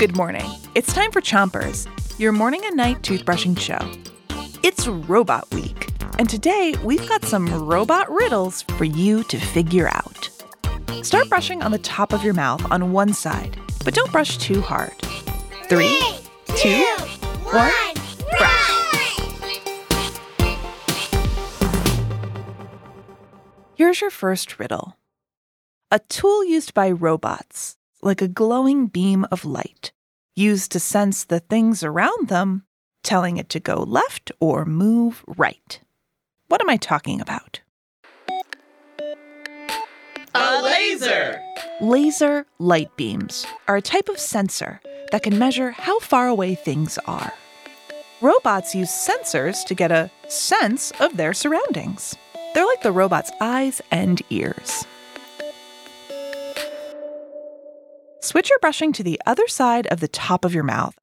Good morning. It's time for Chompers, your morning and night toothbrushing show. It's Robot Week, and today we've got some robot riddles for you to figure out. Start brushing on the top of your mouth on one side, but don't brush too hard. Three, two, one, brush. Here's your first riddle A tool used by robots, like a glowing beam of light, used to sense the things around them, telling it to go left or move right. What am I talking about? A laser! Laser light beams are a type of sensor that can measure how far away things are. Robots use sensors to get a sense of their surroundings. They're like the robot's eyes and ears. Switch your brushing to the other side of the top of your mouth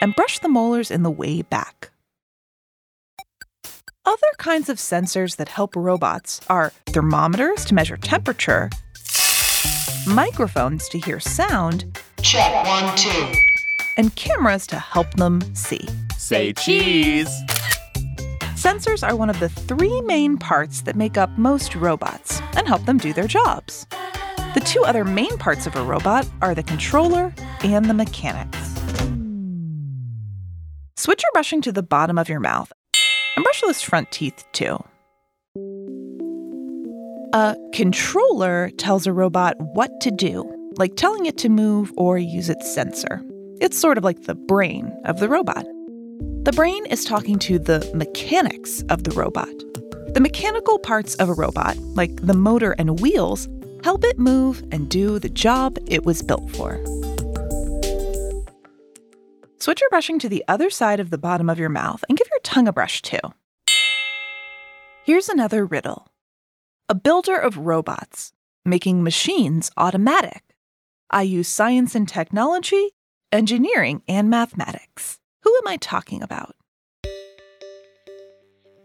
and brush the molars in the way back. Other kinds of sensors that help robots are thermometers to measure temperature, microphones to hear sound, Check one, two. and cameras to help them see. Say cheese! Sensors are one of the three main parts that make up most robots and help them do their jobs. The two other main parts of a robot are the controller and the mechanics. Switch your brushing to the bottom of your mouth and brush those front teeth too. A controller tells a robot what to do, like telling it to move or use its sensor. It's sort of like the brain of the robot. The brain is talking to the mechanics of the robot. The mechanical parts of a robot, like the motor and wheels, help it move and do the job it was built for. Switch your brushing to the other side of the bottom of your mouth and give your tongue a brush too. Here's another riddle A builder of robots, making machines automatic. I use science and technology, engineering, and mathematics. Who am I talking about?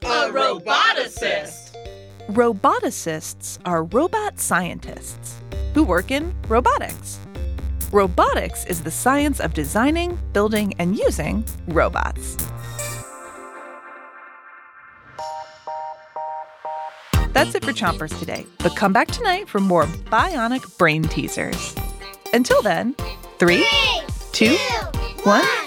A roboticist! Roboticists are robot scientists who work in robotics. Robotics is the science of designing, building, and using robots. That's it for Chompers today, but come back tonight for more bionic brain teasers. Until then, three, two, one, spit.